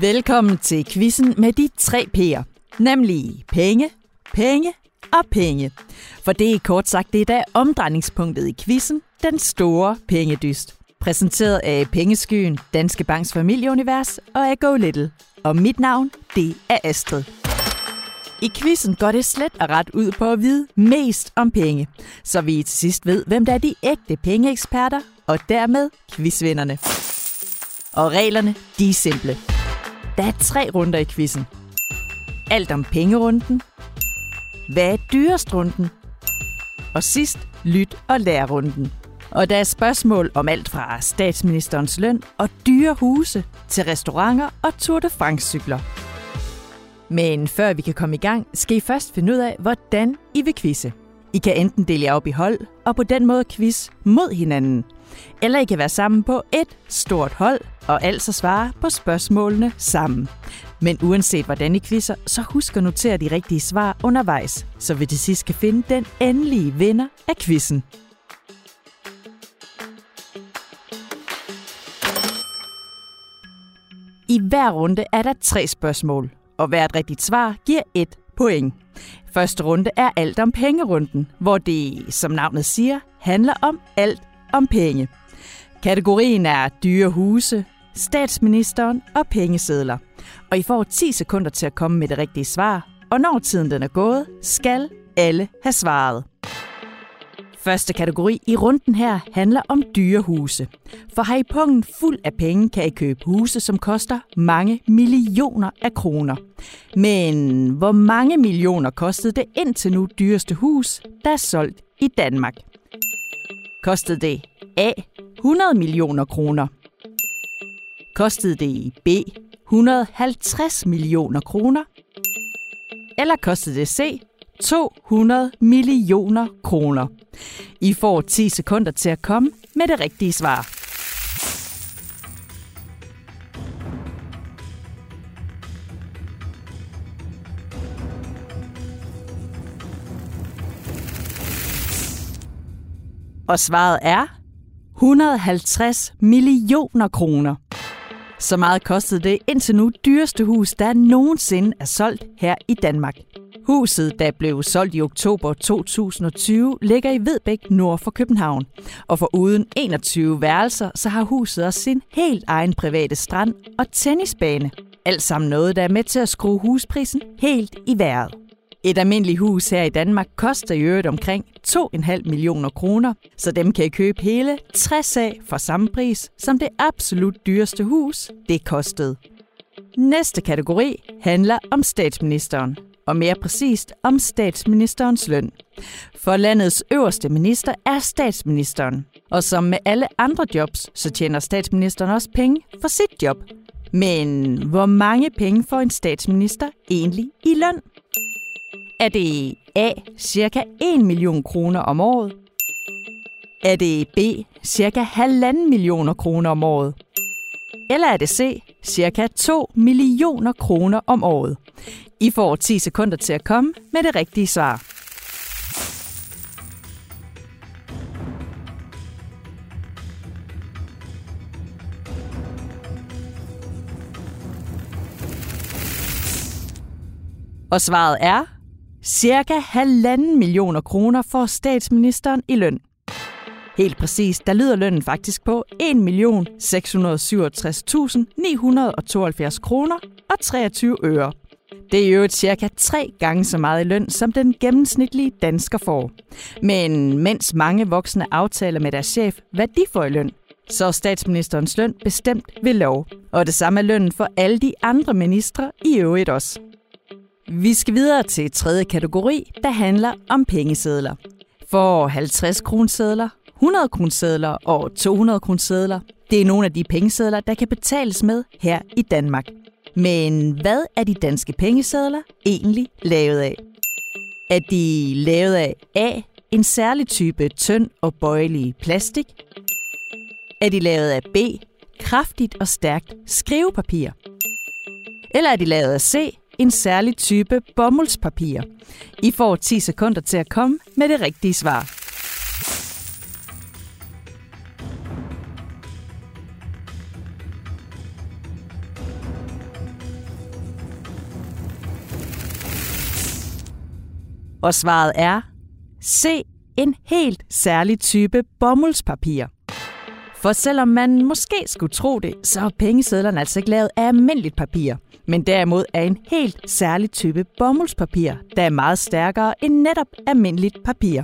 Velkommen til quizzen med de tre P'er, nemlig penge, penge og penge. For det er kort sagt det, der er omdrejningspunktet i quizzen, den store pengedyst. Præsenteret af Pengeskyen, Danske Banks familieunivers og af Go Little. Og mit navn, det er Astrid. I quizzen går det slet og ret ud på at vide mest om penge, så vi til sidst ved, hvem der er de ægte pengeeksperter, og dermed quizvinderne. Og reglerne, de er simple. Der er tre runder i quizzen. Alt om pengerunden. Hvad er dyrest runden? Og sidst, lyt og lær runden. Og der er spørgsmål om alt fra statsministerens løn og dyre huse til restauranter og Tour de France-cykler. Men før vi kan komme i gang, skal I først finde ud af, hvordan I vil quizze. I kan enten dele jer op i hold, og på den måde quiz mod hinanden. Eller I kan være sammen på et stort hold, og altså svare på spørgsmålene sammen. Men uanset hvordan I quizzer, så husk at notere de rigtige svar undervejs, så vi til sidst kan finde den endelige vinder af quizzen. I hver runde er der tre spørgsmål, og hvert rigtigt svar giver et point. Første runde er alt om pengerunden, hvor det, som navnet siger, handler om alt om penge. Kategorien er dyre huse, statsministeren og pengesedler. Og I får 10 sekunder til at komme med det rigtige svar, og når tiden den er gået, skal alle have svaret. Første kategori i runden her handler om dyrehuse. For har I pungen fuld af penge, kan I købe huse, som koster mange millioner af kroner. Men hvor mange millioner kostede det indtil nu dyreste hus, der er solgt i Danmark? Kostede det A. 100 millioner kroner? Kostede det i B. 150 millioner kroner? Eller kostede det C. 200 millioner kroner. I får 10 sekunder til at komme med det rigtige svar. Og svaret er 150 millioner kroner. Så meget kostede det indtil nu dyreste hus, der nogensinde er solgt her i Danmark. Huset, der blev solgt i oktober 2020, ligger i Vedbæk nord for København. Og for uden 21 værelser, så har huset også sin helt egen private strand og tennisbane. Alt sammen noget, der er med til at skrue husprisen helt i vejret. Et almindeligt hus her i Danmark koster i øvrigt omkring 2,5 millioner kroner, så dem kan I købe hele 60 af for samme pris, som det absolut dyreste hus, det kostede. Næste kategori handler om statsministeren, og mere præcist om statsministerens løn. For landets øverste minister er statsministeren, og som med alle andre jobs, så tjener statsministeren også penge for sit job. Men hvor mange penge får en statsminister egentlig i løn? Er det A. Cirka 1 million kroner om året? Er det B. Cirka 1,5 millioner kroner om året? Eller er det C. Cirka 2 millioner kroner om året? I får 10 sekunder til at komme med det rigtige svar. Og svaret er cirka halvanden millioner kroner får statsministeren i løn. Helt præcis, der lyder lønnen faktisk på 1.667.972 kroner og 23 øre. Det er jo et cirka tre gange så meget i løn, som den gennemsnitlige dansker får. Men mens mange voksne aftaler med deres chef, hvad de får i løn, så er statsministerens løn bestemt ved lov. Og det samme er lønnen for alle de andre ministre i øvrigt også. Vi skal videre til tredje kategori, der handler om pengesedler. For 50 kronesedler, 100 kronesedler og 200 kronesedler, det er nogle af de pengesedler, der kan betales med her i Danmark. Men hvad er de danske pengesedler egentlig lavet af? Er de lavet af A. En særlig type tynd og bøjelig plastik? Er de lavet af B. Kraftigt og stærkt skrivepapir? Eller er de lavet af C en særlig type bomuldspapir. I får 10 sekunder til at komme med det rigtige svar. Og svaret er C. En helt særlig type bomuldspapir. For selvom man måske skulle tro det, så er pengesedlerne altså ikke lavet af almindeligt papir, men derimod af en helt særlig type bomuldspapir, der er meget stærkere end netop almindeligt papir.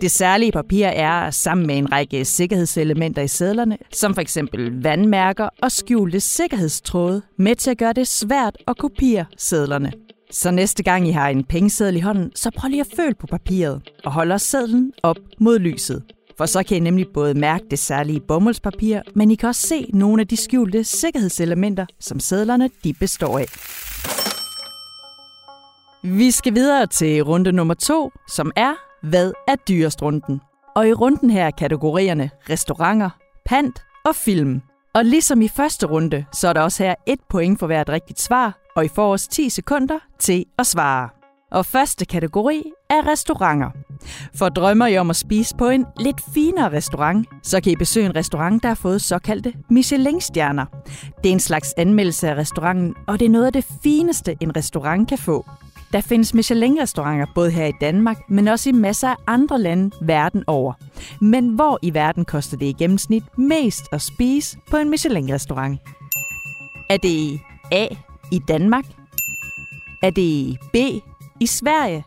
Det særlige papir er, sammen med en række sikkerhedselementer i sædlerne, som for eksempel vandmærker og skjulte sikkerhedstråde, med til at gøre det svært at kopiere sædlerne. Så næste gang I har en pengeseddel i hånden, så prøv lige at føle på papiret og hold sedlen op mod lyset. For så kan I nemlig både mærke det særlige bomuldspapir, men I kan også se nogle af de skjulte sikkerhedselementer, som sædlerne de består af. Vi skal videre til runde nummer to, som er Hvad er dyrest runden? Og i runden her er kategorierne restauranter, pant og film. Og ligesom i første runde, så er der også her et point for hvert rigtigt svar, og I får også 10 sekunder til at svare. Og første kategori er restauranter. For drømmer I om at spise på en lidt finere restaurant, så kan I besøge en restaurant, der har fået såkaldte Michelin-stjerner. Det er en slags anmeldelse af restauranten, og det er noget af det fineste, en restaurant kan få. Der findes Michelin-restauranter både her i Danmark, men også i masser af andre lande verden over. Men hvor i verden koster det i gennemsnit mest at spise på en Michelin-restaurant? Er det A i Danmark? Er det B i Sverige?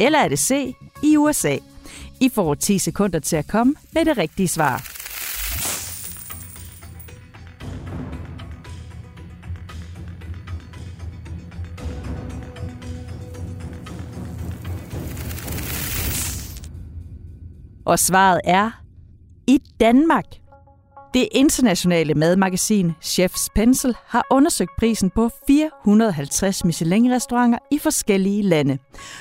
Eller er det C i USA? I får 10 sekunder til at komme med det rigtige svar. Og svaret er i Danmark. Det internationale madmagasin Chef's Pencil har undersøgt prisen på 450 Michelin-restauranter i forskellige lande.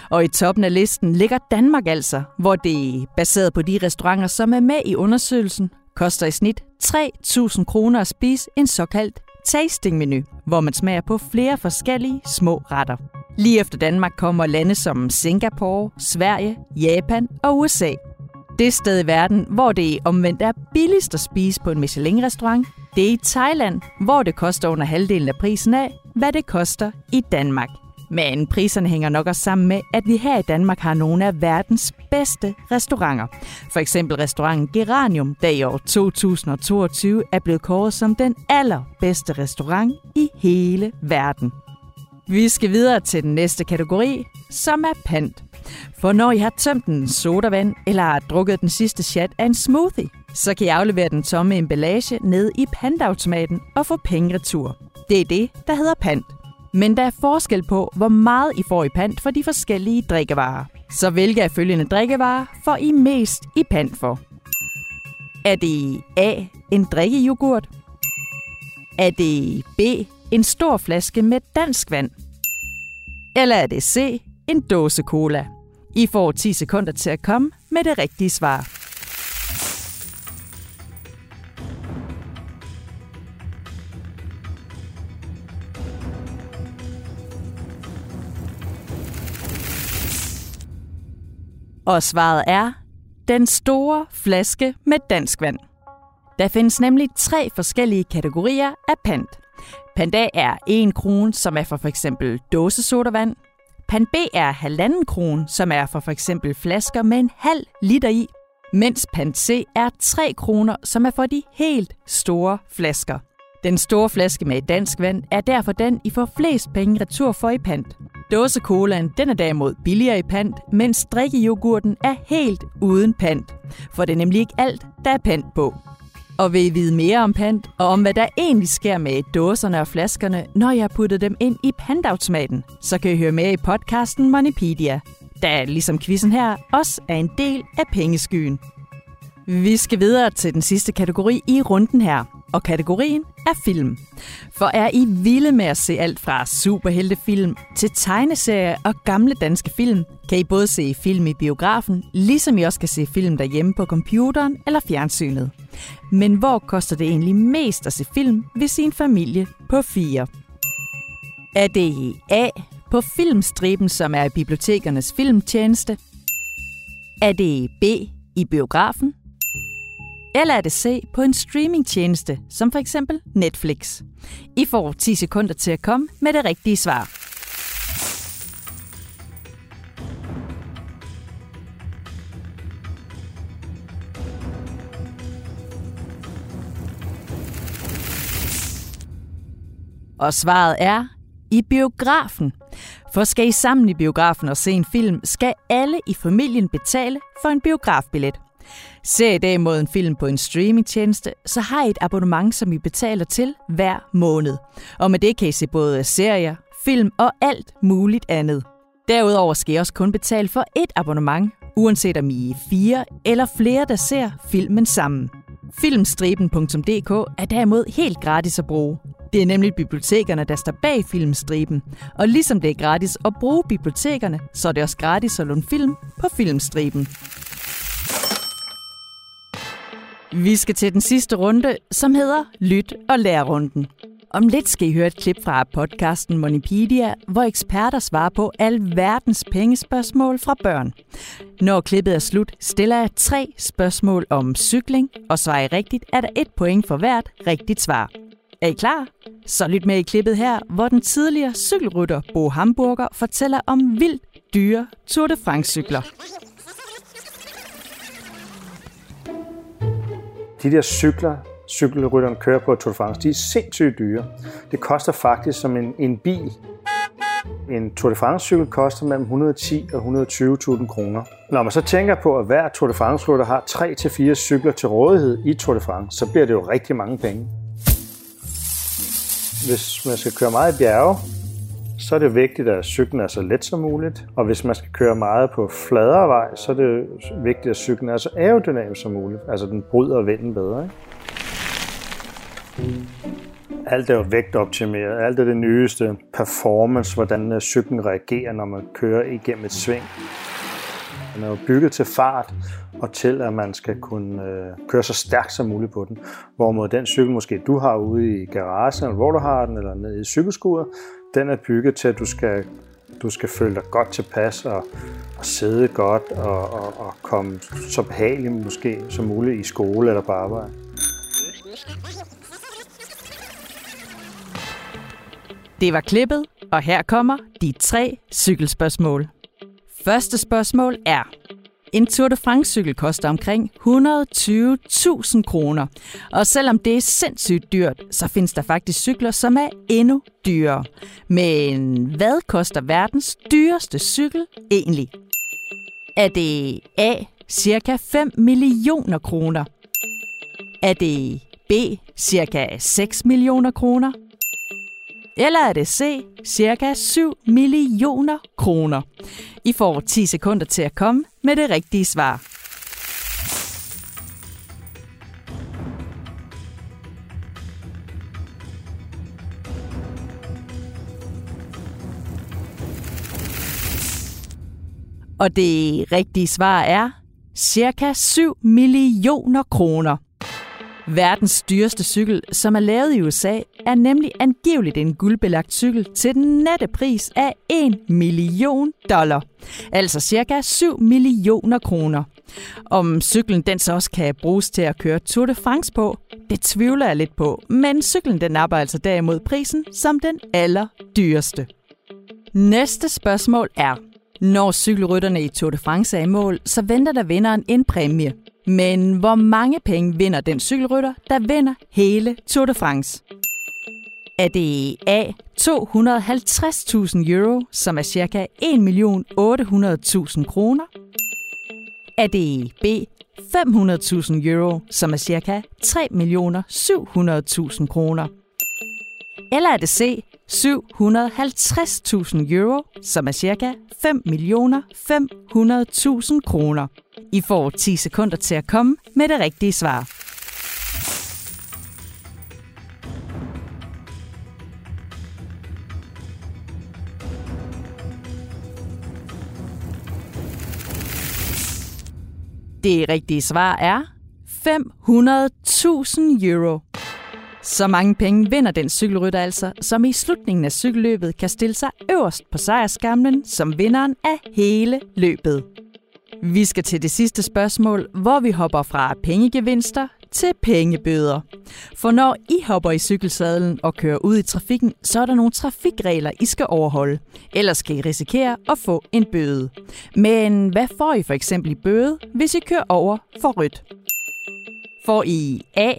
Og i toppen af listen ligger Danmark altså, hvor det, baseret på de restauranter, som er med i undersøgelsen, koster i snit 3.000 kroner at spise en såkaldt tasting-menu, hvor man smager på flere forskellige små retter. Lige efter Danmark kommer lande som Singapore, Sverige, Japan og USA – det sted i verden, hvor det omvendt er billigst at spise på en Michelin-restaurant, det er i Thailand, hvor det koster under halvdelen af prisen af, hvad det koster i Danmark. Men priserne hænger nok også sammen med, at vi her i Danmark har nogle af verdens bedste restauranter. For eksempel restauranten Geranium, der i år 2022 er blevet kåret som den allerbedste restaurant i hele verden. Vi skal videre til den næste kategori, som er pant. For når I har tømt en sodavand eller har drukket den sidste chat af en smoothie, så kan I aflevere den tomme emballage ned i pantautomaten og få penge retur. Det er det, der hedder pant. Men der er forskel på, hvor meget I får i pant for de forskellige drikkevarer. Så hvilke af følgende drikkevarer får I mest i pant for? Er det A. En drikkejoghurt? Er det B. En stor flaske med dansk vand? Eller er det C. En dåse cola? I får 10 sekunder til at komme med det rigtige svar. Og svaret er den store flaske med dansk vand. Der findes nemlig tre forskellige kategorier af pant. Pant er 1 krone, som er for f.eks. dåsesodavand. Pan B er 1,5 krone, som er for f.eks. flasker med en halv liter i, mens pan C er 3 kroner, som er for de helt store flasker. Den store flaske med dansk vand er derfor den, I får flest penge retur for i pant. Dåsekolaen den er derimod billigere i pant, mens drikkejoghurten er helt uden pant. For det er nemlig ikke alt, der er pant på. Og vil I vide mere om pant, og om hvad der egentlig sker med dåserne og flaskerne, når jeg putter dem ind i pantautomaten, så kan I høre mere i podcasten Moneypedia, der ligesom quizzen her også er en del af pengeskyen. Vi skal videre til den sidste kategori i runden her, og kategorien er film. For er I vilde med at se alt fra superheltefilm til tegneserier og gamle danske film, kan I både se film i biografen, ligesom I også kan se film derhjemme på computeren eller fjernsynet. Men hvor koster det egentlig mest at se film ved sin familie på fire? Er det A på Filmstriben, som er bibliotekernes filmtjeneste? Er det B i biografen? Eller er det C på en streamingtjeneste, som for eksempel Netflix? I får 10 sekunder til at komme med det rigtige svar. Og svaret er i biografen. For skal I sammen i biografen og se en film, skal alle i familien betale for en biografbillet. Ser I derimod en film på en streamingtjeneste, så har I et abonnement, som I betaler til hver måned. Og med det kan I se både serier, film og alt muligt andet. Derudover skal I også kun betale for et abonnement, uanset om I er fire eller flere, der ser filmen sammen. Filmstriben.dk er derimod helt gratis at bruge. Det er nemlig bibliotekerne, der står bag Filmstriben. Og ligesom det er gratis at bruge bibliotekerne, så er det også gratis at låne film på Filmstriben. Vi skal til den sidste runde, som hedder Lyt og lærrunden. Om lidt skal I høre et klip fra podcasten Monipedia, hvor eksperter svarer på al verdens pengespørgsmål fra børn. Når klippet er slut, stiller jeg tre spørgsmål om cykling, og svarer I rigtigt, er der et point for hvert rigtigt svar. Er I klar? Så lyt med i klippet her, hvor den tidligere cykelrytter Bo Hamburger fortæller om vildt dyre Tour de France-cykler. De der cykler, cykelrytteren kører på Tour de France, de er sindssygt dyre. Det koster faktisk som en, en bil. En Tour de France-cykel koster mellem 110 og 120.000 kroner. Når man så tænker på, at hver Tour de France-rytter har 3-4 cykler til rådighed i Tour de France, så bliver det jo rigtig mange penge. Hvis man skal køre meget i bjerge, så er det vigtigt, at cyklen er så let som muligt. Og hvis man skal køre meget på fladere vej, så er det vigtigt, at cyklen er så aerodynamisk som muligt. Altså den bryder vinden bedre. Ikke? Alt er jo vægtoptimeret. Alt er det nyeste. Performance, hvordan øh, cyklen reagerer, når man kører igennem et sving. Den er jo bygget til fart og til, at man skal kunne øh, køre så stærkt som muligt på den. Hvorimod den cykel, måske du har ude i garagen, eller hvor du har den, eller nede i cykelskuret, den er bygget til, at du skal, du skal føle dig godt tilpas og, og sidde godt og, og, og komme så behageligt måske som muligt i skole eller på arbejde. Det var klippet, og her kommer de tre cykelspørgsmål. Første spørgsmål er, en Tour de France-cykel koster omkring 120.000 kroner. Og selvom det er sindssygt dyrt, så findes der faktisk cykler, som er endnu dyrere. Men hvad koster verdens dyreste cykel egentlig? Er det A. Cirka 5 millioner kroner? Er det B. Cirka 6 millioner kroner? Eller er det C, cirka 7 millioner kroner? I får 10 sekunder til at komme med det rigtige svar. Og det rigtige svar er cirka 7 millioner kroner. Verdens dyreste cykel, som er lavet i USA, er nemlig angiveligt en guldbelagt cykel til den nette pris af 1 million dollar. Altså cirka 7 millioner kroner. Om cyklen den så også kan bruges til at køre Tour de France på, det tvivler jeg lidt på, men cyklen den napper altså derimod prisen som den allerdyreste. Næste spørgsmål er, når cykelrytterne i Tour de France er i mål, så venter der vinderen en præmie. Men hvor mange penge vinder den cykelrytter, der vinder hele Tour de France? Er det A. 250.000 euro, som er ca. 1.800.000 kroner? Er det B. 500.000 euro, som er ca. 3.700.000 kroner? Eller er det C. 750.000 euro, som er ca. 5.500.000 kroner? I får 10 sekunder til at komme med det rigtige svar. Det rigtige svar er 500.000 euro. Så mange penge vinder den cykelrytter altså, som i slutningen af cykelløbet kan stille sig øverst på sejrskamlen som vinderen af hele løbet. Vi skal til det sidste spørgsmål, hvor vi hopper fra pengegevinster til pengebøder. For når I hopper i cykelsadlen og kører ud i trafikken, så er der nogle trafikregler, I skal overholde. Ellers kan I risikere at få en bøde. Men hvad får I for eksempel i bøde, hvis I kører over for rødt? Får I A.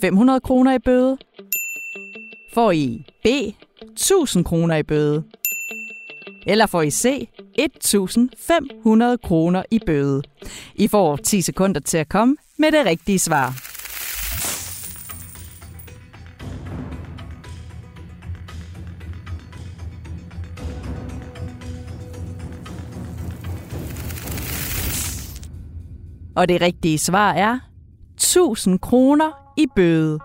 500 kroner i bøde? Får I B. 1000 kroner i bøde. Eller får I se 1500 kroner i bøde. I får 10 sekunder til at komme med det rigtige svar. Og det rigtige svar er 1000 kroner i bøde.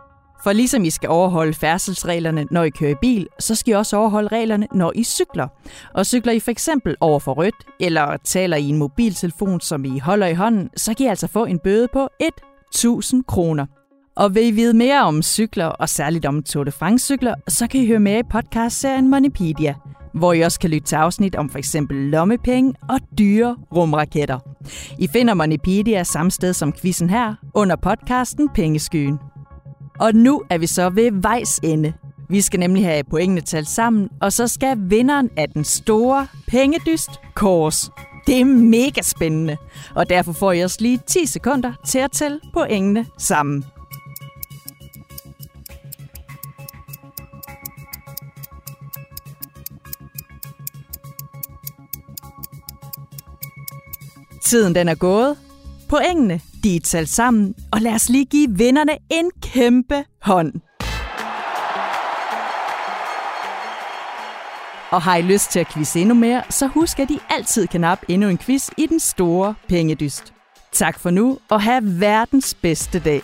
For ligesom I skal overholde færdselsreglerne, når I kører i bil, så skal I også overholde reglerne, når I cykler. Og cykler I for eksempel over for rødt, eller taler i en mobiltelefon, som I holder i hånden, så kan I altså få en bøde på 1000 kroner. Og vil I vide mere om cykler, og særligt om Tour de France-cykler, så kan I høre med i podcastserien Moneypedia, hvor I også kan lytte til afsnit om for eksempel lommepenge og dyre rumraketter. I finder Moneypedia samme sted som quizzen her, under podcasten Pengeskyen. Og nu er vi så ved vejs ende. Vi skal nemlig have pointene talt sammen, og så skal vinderen af den store pengedyst kors. Det er mega spændende, og derfor får jeg også lige 10 sekunder til at tælle pointene sammen. Tiden den er gået. Poengene, de er talt sammen, og lad os lige give vinderne en kæmpe hånd. Og har I lyst til at quizze endnu mere, så husk, at I altid kan nappe endnu en quiz i den store pengedyst. Tak for nu, og have verdens bedste dag.